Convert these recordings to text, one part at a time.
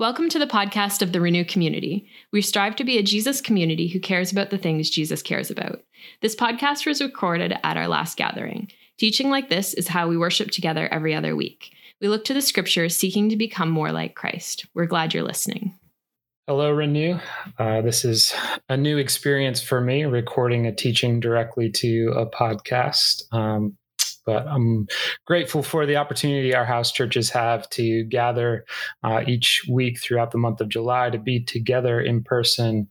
Welcome to the podcast of the Renew community. We strive to be a Jesus community who cares about the things Jesus cares about. This podcast was recorded at our last gathering. Teaching like this is how we worship together every other week. We look to the scriptures seeking to become more like Christ. We're glad you're listening. Hello, Renew. Uh, this is a new experience for me, recording a teaching directly to a podcast. Um, but I'm grateful for the opportunity our house churches have to gather uh, each week throughout the month of July to be together in person,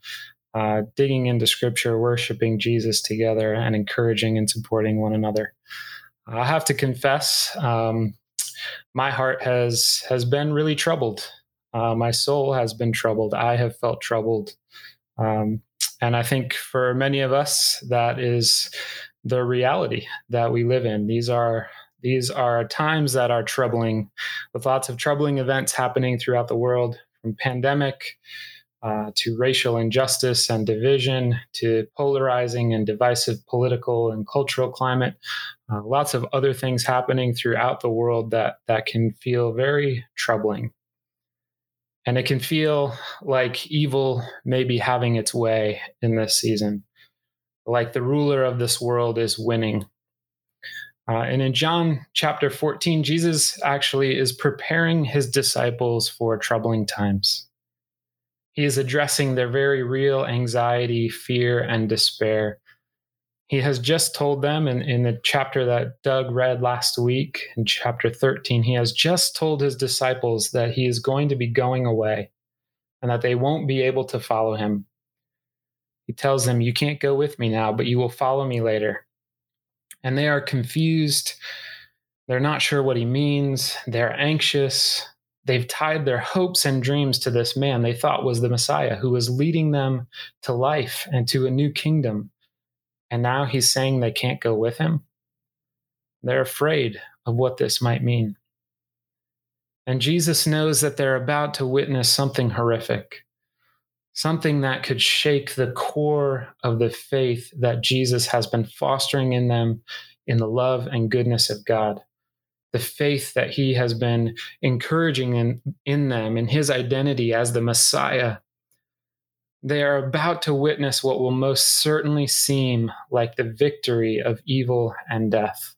uh, digging into scripture, worshiping Jesus together, and encouraging and supporting one another. I have to confess, um, my heart has has been really troubled. Uh, my soul has been troubled. I have felt troubled. Um, and I think for many of us, that is the reality that we live in. These are these are times that are troubling, with lots of troubling events happening throughout the world, from pandemic uh, to racial injustice and division to polarizing and divisive political and cultural climate. Uh, lots of other things happening throughout the world that that can feel very troubling. And it can feel like evil may be having its way in this season like the ruler of this world is winning. Uh, and in John chapter 14, Jesus actually is preparing his disciples for troubling times. He is addressing their very real anxiety, fear, and despair. He has just told them in, in the chapter that Doug read last week, in chapter 13, he has just told his disciples that he is going to be going away and that they won't be able to follow him. He tells them, You can't go with me now, but you will follow me later. And they are confused. They're not sure what he means. They're anxious. They've tied their hopes and dreams to this man they thought was the Messiah who was leading them to life and to a new kingdom. And now he's saying they can't go with him. They're afraid of what this might mean. And Jesus knows that they're about to witness something horrific something that could shake the core of the faith that Jesus has been fostering in them in the love and goodness of God. The faith that he has been encouraging in, in them in his identity as the Messiah. They are about to witness what will most certainly seem like the victory of evil and death.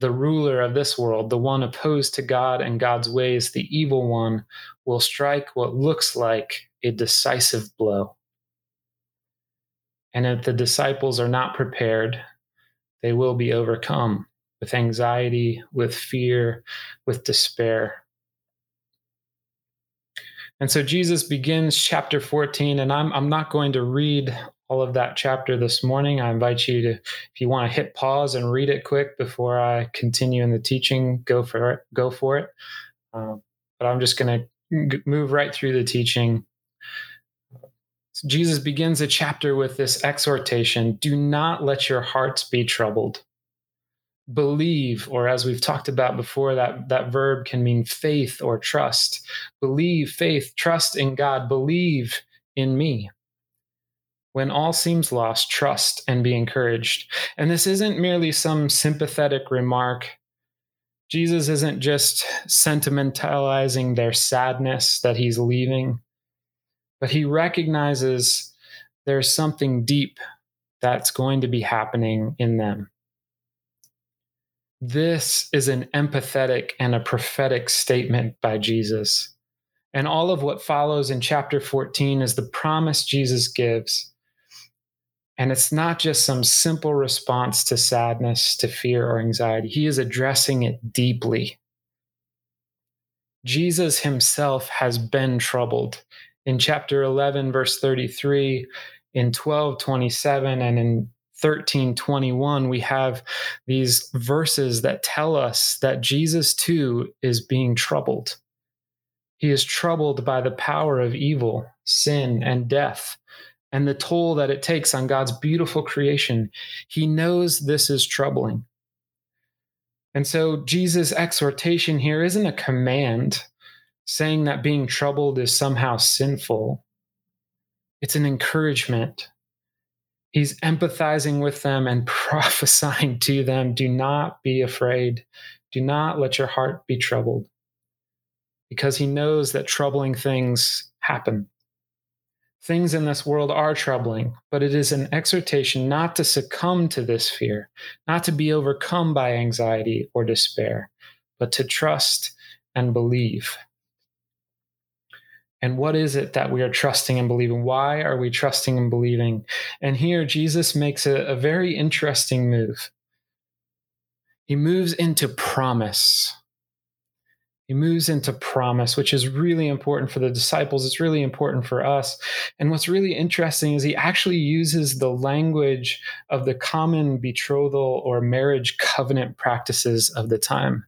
The ruler of this world, the one opposed to God and God's ways, the evil one, will strike what looks like a decisive blow. And if the disciples are not prepared, they will be overcome with anxiety, with fear, with despair. And so Jesus begins chapter 14, and I'm, I'm not going to read all of that chapter this morning. I invite you to, if you want to hit pause and read it quick before I continue in the teaching, go for it. Go for it. Uh, but I'm just going to move right through the teaching Jesus begins a chapter with this exhortation do not let your hearts be troubled. Believe, or as we've talked about before, that, that verb can mean faith or trust. Believe, faith, trust in God, believe in me. When all seems lost, trust and be encouraged. And this isn't merely some sympathetic remark. Jesus isn't just sentimentalizing their sadness that he's leaving but he recognizes there's something deep that's going to be happening in them. This is an empathetic and a prophetic statement by Jesus. And all of what follows in chapter 14 is the promise Jesus gives. And it's not just some simple response to sadness, to fear, or anxiety. He is addressing it deeply. Jesus himself has been troubled in chapter 11, verse 33, in 12, 27, and in 13, 21, we have these verses that tell us that Jesus too is being troubled. He is troubled by the power of evil, sin, and death, and the toll that it takes on God's beautiful creation. He knows this is troubling. And so Jesus' exhortation here isn't a command saying that being troubled is somehow sinful. It's an encouragement. He's empathizing with them and prophesying to them do not be afraid. Do not let your heart be troubled. because he knows that troubling things happen. Things in this world are troubling, but it is an exhortation not to succumb to this fear, not to be overcome by anxiety or despair, but to trust and believe. And what is it that we are trusting and believing? Why are we trusting and believing? And here Jesus makes a, a very interesting move. He moves into promise. He moves into promise, which is really important for the disciples. It's really important for us. And what's really interesting is he actually uses the language of the common betrothal or marriage covenant practices of the time.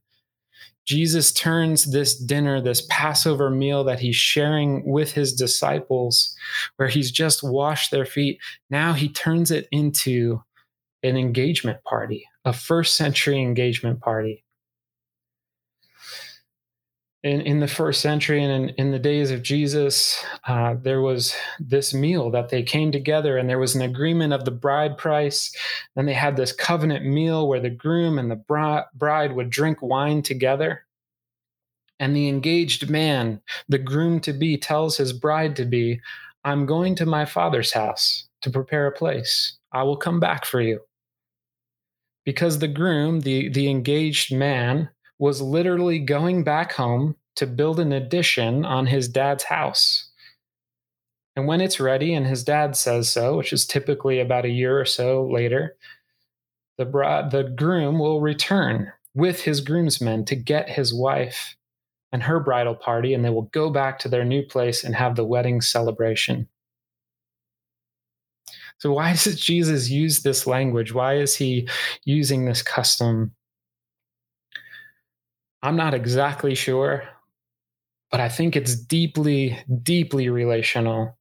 Jesus turns this dinner, this Passover meal that he's sharing with his disciples, where he's just washed their feet, now he turns it into an engagement party, a first century engagement party in, in the first century and in, in the days of Jesus, uh, there was this meal that they came together and there was an agreement of the bride price. Then they had this covenant meal where the groom and the bride would drink wine together. And the engaged man, the groom to be, tells his bride to be, I'm going to my father's house to prepare a place. I will come back for you. Because the groom, the, the engaged man, was literally going back home to build an addition on his dad's house. And when it's ready, and his dad says so, which is typically about a year or so later, the, bride, the groom will return with his groomsmen to get his wife and her bridal party, and they will go back to their new place and have the wedding celebration. So, why does Jesus use this language? Why is he using this custom? I'm not exactly sure, but I think it's deeply, deeply relational.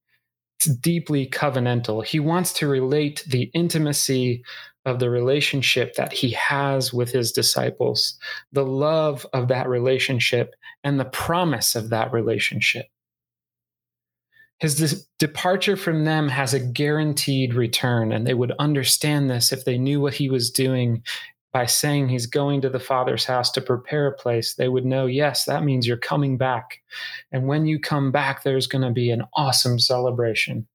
It's deeply covenantal. He wants to relate the intimacy of the relationship that he has with his disciples, the love of that relationship, and the promise of that relationship. His departure from them has a guaranteed return, and they would understand this if they knew what he was doing by saying he's going to the Father's house to prepare a place, they would know, yes, that means you're coming back. And when you come back, there's going to be an awesome celebration.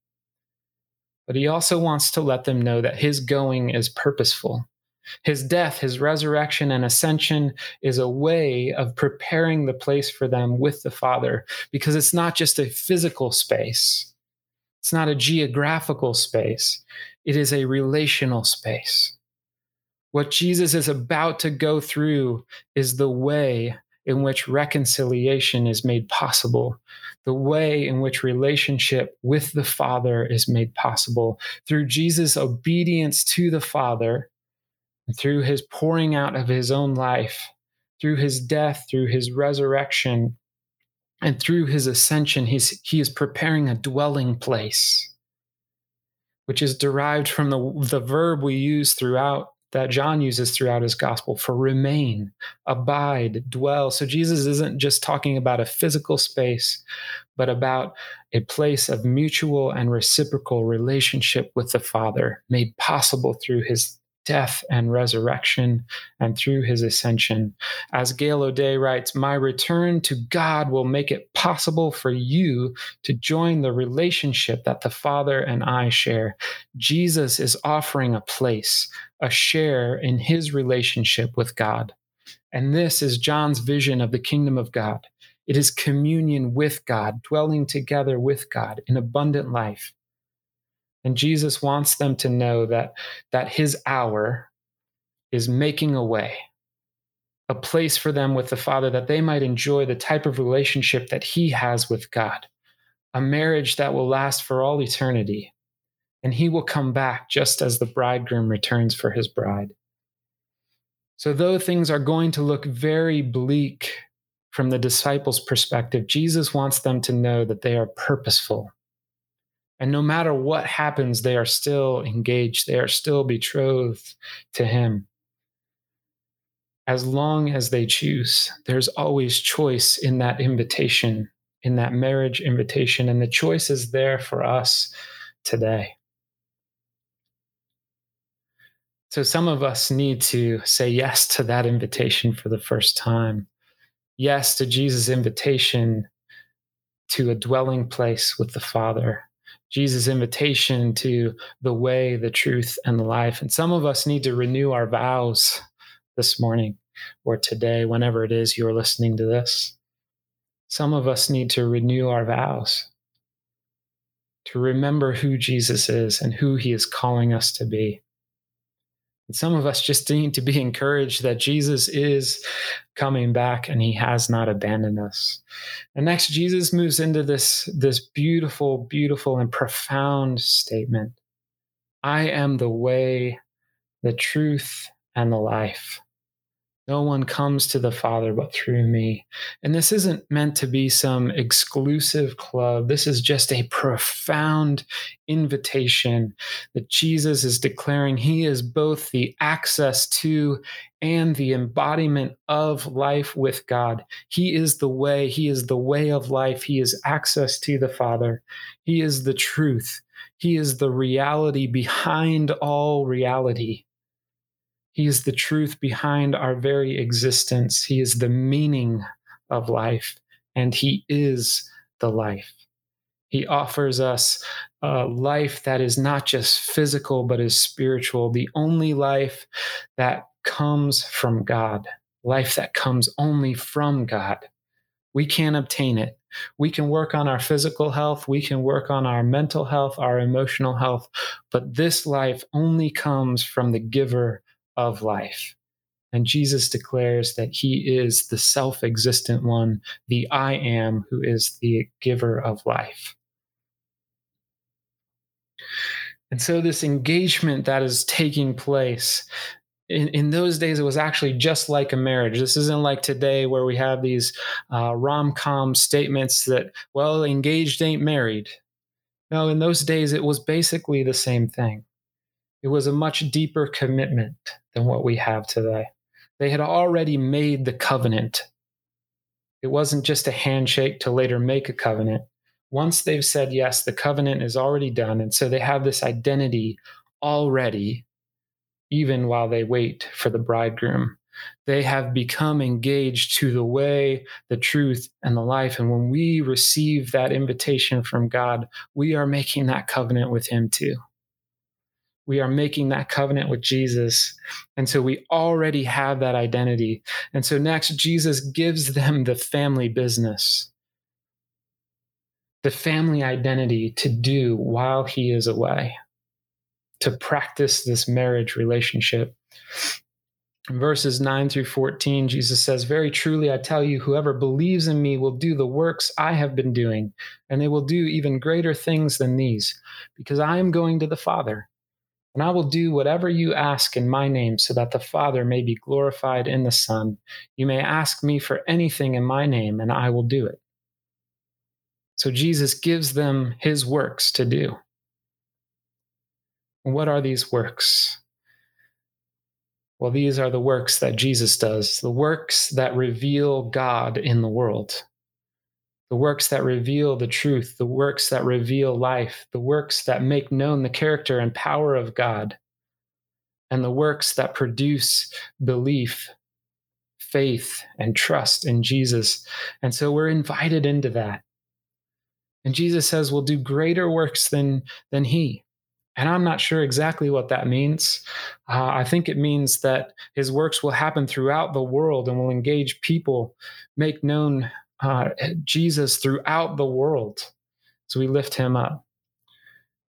But he also wants to let them know that his going is purposeful. His death, his resurrection, and ascension is a way of preparing the place for them with the Father because it's not just a physical space, it's not a geographical space, it is a relational space. What Jesus is about to go through is the way in which reconciliation is made possible, the way in which relationship with the Father is made possible through Jesus' obedience to the Father, through his pouring out of his own life, through his death, through his resurrection, and through his ascension. He's, he is preparing a dwelling place, which is derived from the, the verb we use throughout that John uses throughout his gospel for remain, abide, dwell. So Jesus isn't just talking about a physical space, but about a place of mutual and reciprocal relationship with the Father made possible through his death and resurrection and through his ascension. As Gail O'Day writes, My return to God will make it possible for you to join the relationship that the Father and I share. Jesus is offering a place, a share in his relationship with God. And this is John's vision of the kingdom of God. It is communion with God, dwelling together with God in abundant life. And Jesus wants them to know that, that his hour is making a way, a place for them with the Father that they might enjoy the type of relationship that he has with God, a marriage that will last for all eternity. And he will come back just as the bridegroom returns for his bride. So, though things are going to look very bleak from the disciples' perspective, Jesus wants them to know that they are purposeful and no matter what happens, they are still engaged, they are still betrothed to Him. As long as they choose, there's always choice in that invitation, in that marriage invitation, and the choice is there for us today. So some of us need to say yes to that invitation for the first time. yes to Jesus' invitation to a dwelling place with the Father, Jesus' invitation to the way, the truth, and the life. And some of us need to renew our vows this morning or today, whenever it is you're listening to this. Some of us need to renew our vows to remember who Jesus is and who he is calling us to be. And some of us just need to be encouraged that Jesus is coming back and he has not abandoned us. And next, Jesus moves into this, this beautiful, beautiful, and profound statement I am the way, the truth, and the life. No one comes to the Father but through me. And this isn't meant to be some exclusive club. This is just a profound invitation that Jesus is declaring he is both the access to and the embodiment of life with God. He is the way, He is the way of life. He is access to the Father. He is the truth. He is the reality behind all reality. He is the truth behind our very existence. He is the meaning of life, and He is the life. He offers us a life that is not just physical, but is spiritual, the only life that comes from God, life that comes only from God. We can't obtain it. We can work on our physical health, we can work on our mental health, our emotional health, but this life only comes from the giver of life. And Jesus declares that he is the self existent one, the I am, who is the giver of life. And so, this engagement that is taking place in, in those days, it was actually just like a marriage. This isn't like today where we have these uh, rom com statements that, well, engaged ain't married. No, in those days, it was basically the same thing. It was a much deeper commitment than what we have today. They had already made the covenant. It wasn't just a handshake to later make a covenant. Once they've said yes, the covenant is already done. And so they have this identity already, even while they wait for the bridegroom. They have become engaged to the way, the truth, and the life. And when we receive that invitation from God, we are making that covenant with Him too we are making that covenant with Jesus. And so we already have that identity. And so next, Jesus gives them the family business, the family identity to do while he is away, to practice this marriage relationship. In verses 9 through 14, Jesus says, Very truly, I tell you, whoever believes in me will do the works I have been doing, and they will do even greater things than these, because I am going to the Father and I will do whatever you ask in my name, so that the Father may be glorified in the Son. You may ask me for anything in my name, and I will do it. So Jesus gives them his works to do. What are these works? Well, these are the works that Jesus does, the works that reveal God in the world the works that reveal the truth, the works that reveal life, the works that make known the character and power of God, and the works that produce belief, faith, and trust in Jesus. And so we're invited into that. And Jesus says we'll do greater works than, than he. And I'm not sure exactly what that means. Uh, I think it means that his works will happen throughout the world and will engage people, make known uh, Jesus throughout the world. So we lift him up.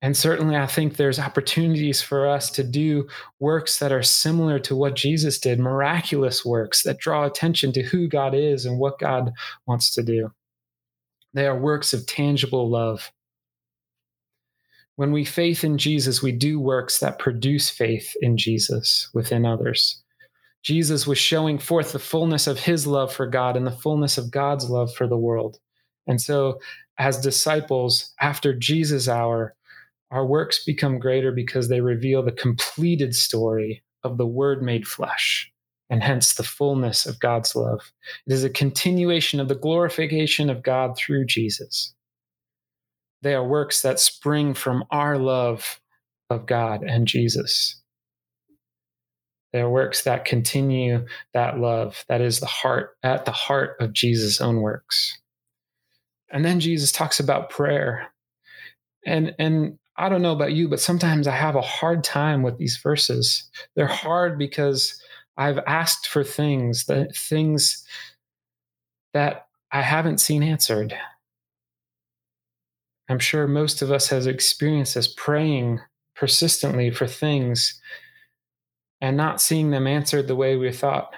And certainly, I think there's opportunities for us to do works that are similar to what Jesus did, miraculous works that draw attention to who God is and what God wants to do. They are works of tangible love. When we faith in Jesus, we do works that produce faith in Jesus within others. Jesus was showing forth the fullness of his love for God and the fullness of God's love for the world. And so, as disciples, after Jesus' hour, our works become greater because they reveal the completed story of the Word made flesh, and hence the fullness of God's love. It is a continuation of the glorification of God through Jesus. They are works that spring from our love of God and Jesus. They're works that continue that love that is the heart at the heart of Jesus' own works. And then Jesus talks about prayer. And and I don't know about you, but sometimes I have a hard time with these verses. They're hard because I've asked for things, the things that I haven't seen answered. I'm sure most of us has experienced this praying persistently for things and not seeing them answered the way we thought.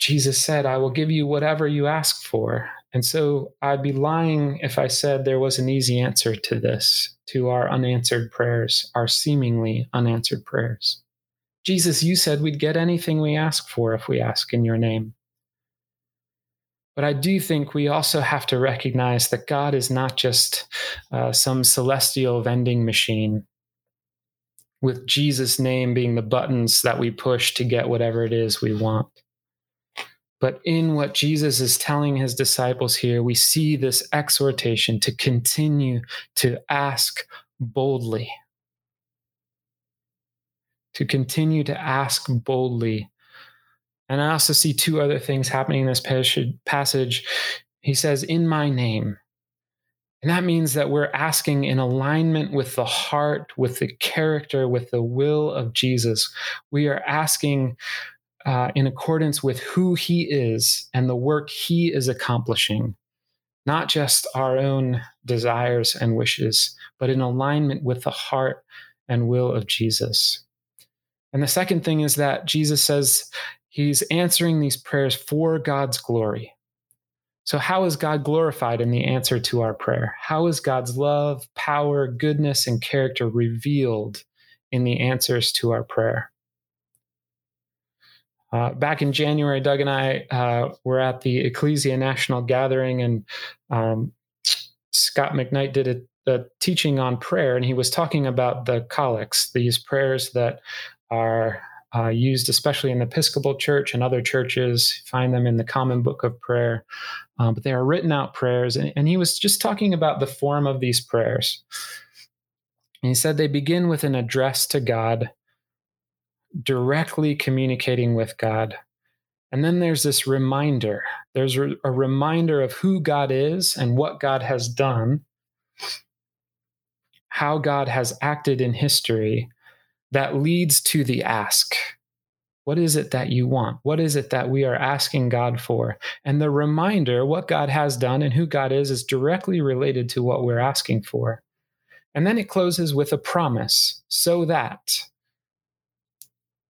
Jesus said, I will give you whatever you ask for. And so I'd be lying if I said there was an easy answer to this, to our unanswered prayers, our seemingly unanswered prayers. Jesus, you said we'd get anything we ask for if we ask in your name. But I do think we also have to recognize that God is not just uh, some celestial vending machine with Jesus' name being the buttons that we push to get whatever it is we want. But in what Jesus is telling his disciples here, we see this exhortation to continue to ask boldly. To continue to ask boldly. And I also see two other things happening in this passage. He says, In my name. And that means that we're asking in alignment with the heart, with the character, with the will of Jesus. We are asking uh, in accordance with who he is and the work he is accomplishing, not just our own desires and wishes, but in alignment with the heart and will of Jesus. And the second thing is that Jesus says he's answering these prayers for God's glory. So, how is God glorified in the answer to our prayer? How is God's love, power, goodness, and character revealed in the answers to our prayer? Uh, back in January, Doug and I uh, were at the Ecclesia National Gathering, and um, Scot McKnight did a, a, teaching on prayer, and he was talking about the collects, these prayers that are uh, used especially in the Episcopal Church and other churches. Find them in the Common Book of Prayer, uh, but they are written out prayers, and, and he was just talking about the form of these prayers. And he said they begin with an address to God directly communicating with God. And then there's this reminder. There's a reminder of who God is and what God has done, how God has acted in history that leads to the ask. What is it that you want? What is it that we are asking God for? And the reminder, what God has done and who God is, is directly related to what we're asking for. And then it closes with a promise so that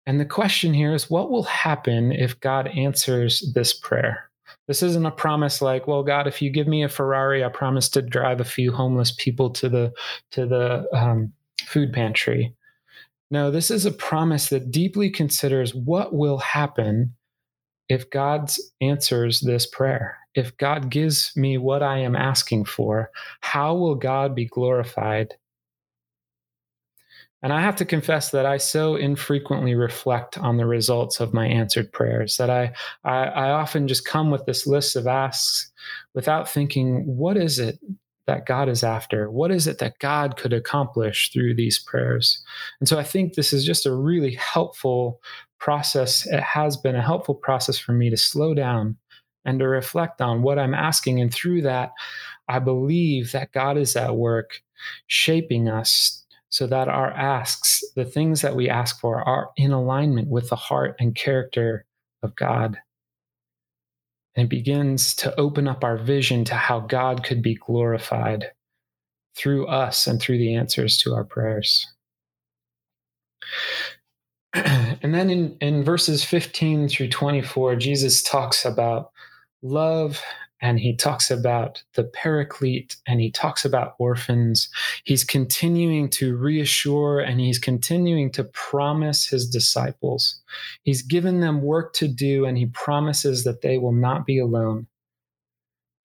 and the question here is what will happen if God answers this prayer? This isn't a promise like, well, God, if you give me a Ferrari, I promise to drive a few homeless people to the to the um, food pantry. No, this is a promise that deeply considers what will happen if God answers this prayer. If God gives me what I am asking for, how will God be glorified and I have to confess that I so infrequently reflect on the results of my answered prayers that I, I, I, often just come with this list of asks without thinking, what is it that God is after? What is it that God could accomplish through these prayers? And so I think this is just a really helpful process. It has been a helpful process for me to slow down and to reflect on what I'm asking. And through that, I believe that God is at work shaping us so that our asks, the things that we ask for, are in alignment with the heart and character of God. And it begins to open up our vision to how God could be glorified through us and through the answers to our prayers. and then in, in verses 15 through 24, Jesus talks about love and he talks about the paraclete and he talks about orphans. He's continuing to reassure and he's continuing to promise his disciples. He's given them work to do and he promises that they will not be alone.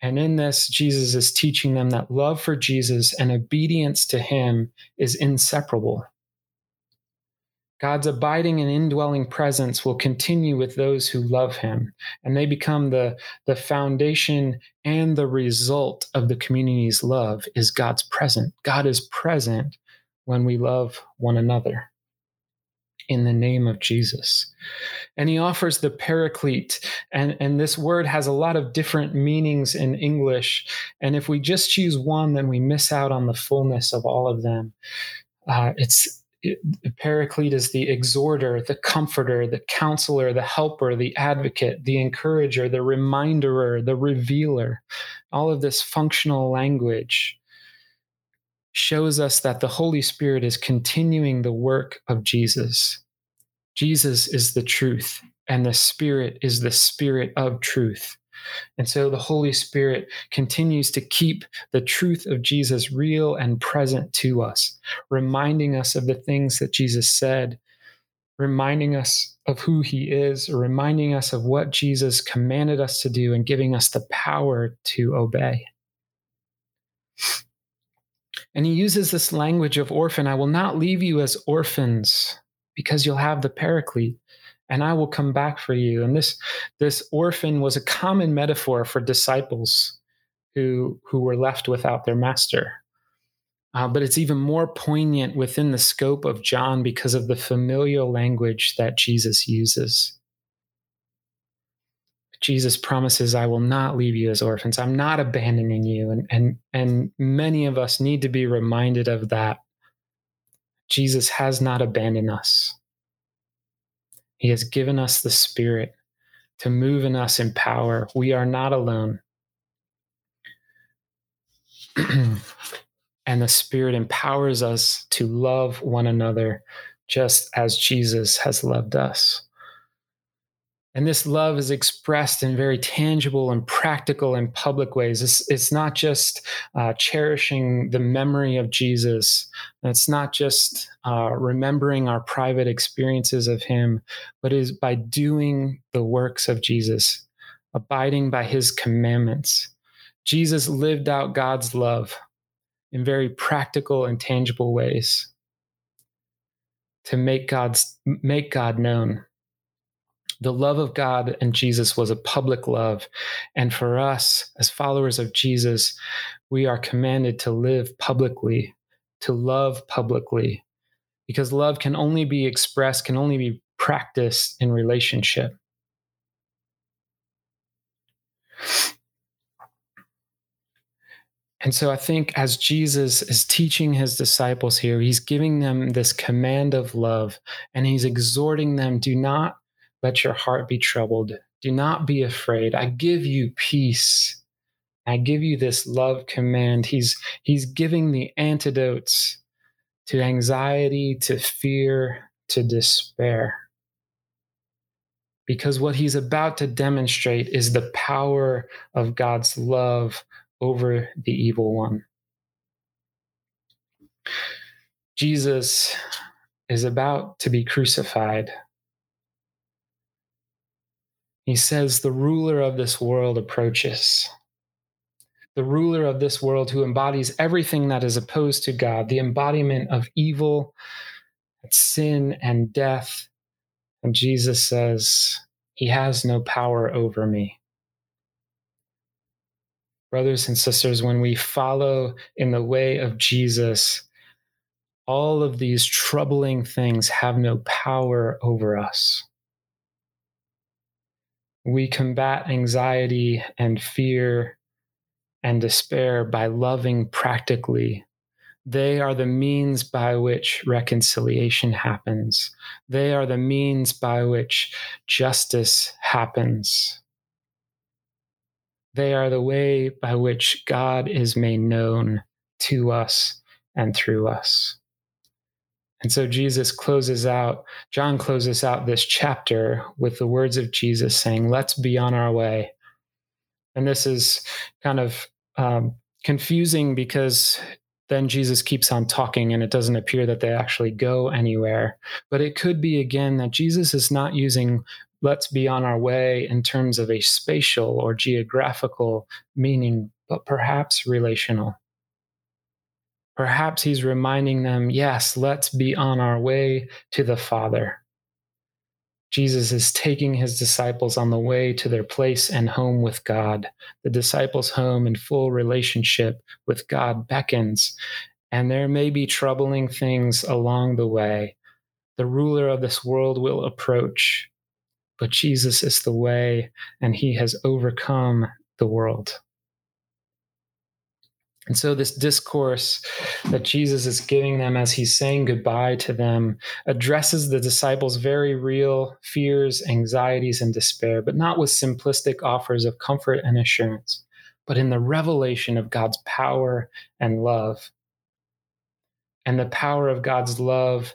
And in this, Jesus is teaching them that love for Jesus and obedience to him is inseparable. God's abiding and indwelling presence will continue with those who love him, and they become the, the foundation and the result of the community's love is God's present. God is present when we love one another. in the name of Jesus. And he offers the paraclete. And, and this word has a lot of different meanings in English. And if we just choose one, then we miss out on the fullness of all of them. Uh, it's paraclete is the exhorter, the comforter, the counselor, the helper, the advocate, the encourager, the reminderer, the revealer. All of this functional language shows us that the Holy Spirit is continuing the work of Jesus. Jesus is the truth, and the Spirit is the Spirit of truth. And so the Holy Spirit continues to keep the truth of Jesus real and present to us, reminding us of the things that Jesus said, reminding us of who he is, reminding us of what Jesus commanded us to do, and giving us the power to obey. And he uses this language of orphan I will not leave you as orphans because you'll have the paraclete and I will come back for you. And this, this orphan was a common metaphor for disciples who, who were left without their master. Uh, but it's even more poignant within the scope of John because of the familial language that Jesus uses. Jesus promises, I will not leave you as orphans. I'm not abandoning you. And, and, and many of us need to be reminded of that. Jesus has not abandoned us. He has given us the Spirit to move in us in power. We are not alone. and the Spirit empowers us to love one another just as Jesus has loved us. And this love is expressed in very tangible and practical and public ways. It's, it's not just uh, cherishing the memory of Jesus, it's not just uh, remembering our private experiences of Him, but is by doing the works of Jesus, abiding by His commandments. Jesus lived out God's love in very practical and tangible ways to make God's make God known the love of God and Jesus was a public love. And for us, as followers of Jesus, we are commanded to live publicly, to love publicly, because love can only be expressed, can only be practiced in relationship. And so I think as Jesus is teaching his disciples here, he's giving them this command of love and he's exhorting them do not let your heart be troubled. Do not be afraid. I give you peace. I give you this love command. He's, he's giving the antidotes to anxiety, to fear, to despair. Because what he's about to demonstrate is the power of God's love over the evil one. Jesus is about to be crucified he says, The ruler of this world approaches. The ruler of this world who embodies everything that is opposed to God, the embodiment of evil, sin, and death. And Jesus says, He has no power over me. Brothers and sisters, when we follow in the way of Jesus, all of these troubling things have no power over us. We combat anxiety and fear and despair by loving practically. They are the means by which reconciliation happens. They are the means by which justice happens. They are the way by which God is made known to us and through us. And so Jesus closes out, John closes out this chapter with the words of Jesus saying, Let's be on our way. And this is kind of um, confusing because then Jesus keeps on talking and it doesn't appear that they actually go anywhere. But it could be again that Jesus is not using let's be on our way in terms of a spatial or geographical meaning, but perhaps relational. Perhaps he's reminding them, yes, let's be on our way to the Father. Jesus is taking his disciples on the way to their place and home with God. The disciples' home in full relationship with God beckons, and there may be troubling things along the way, the ruler of this world will approach. But Jesus is the way, and he has overcome the world. And so, this discourse that Jesus is giving them as he's saying goodbye to them addresses the disciples' very real fears, anxieties, and despair, but not with simplistic offers of comfort and assurance, but in the revelation of God's power and love. And the power of God's love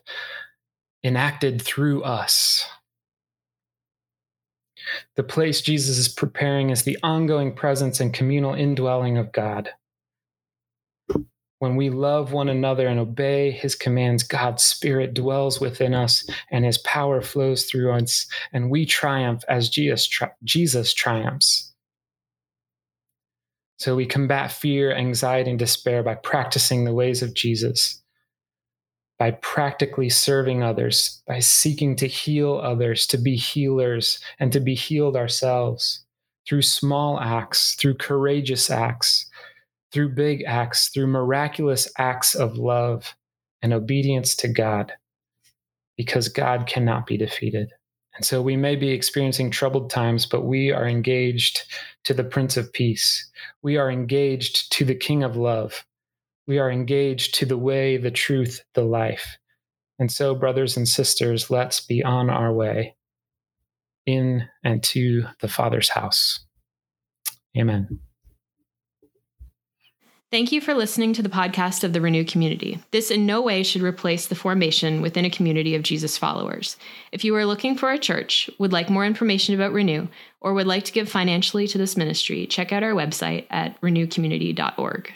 enacted through us. The place Jesus is preparing is the ongoing presence and communal indwelling of God. When we love one another and obey his commands, God's Spirit dwells within us and his power flows through us, and we triumph as Jesus, tri- Jesus triumphs. So we combat fear, anxiety, and despair by practicing the ways of Jesus by practically serving others, by seeking to heal others, to be healers, and to be healed ourselves through small acts, through courageous acts, through big acts, through miraculous acts of love and obedience to God, because God cannot be defeated. And so we may be experiencing troubled times, but we are engaged to the Prince of Peace. We are engaged to the King of Love we are engaged to the way, the truth, the life. And so, brothers and sisters, let's be on our way in and to the Father's house. Amen. Thank you for listening to the podcast of the Renew community. This in no way should replace the formation within a community of Jesus followers. If you are looking for a church, would like more information about Renew, or would like to give financially to this ministry, check out our website at renewcommunity.org.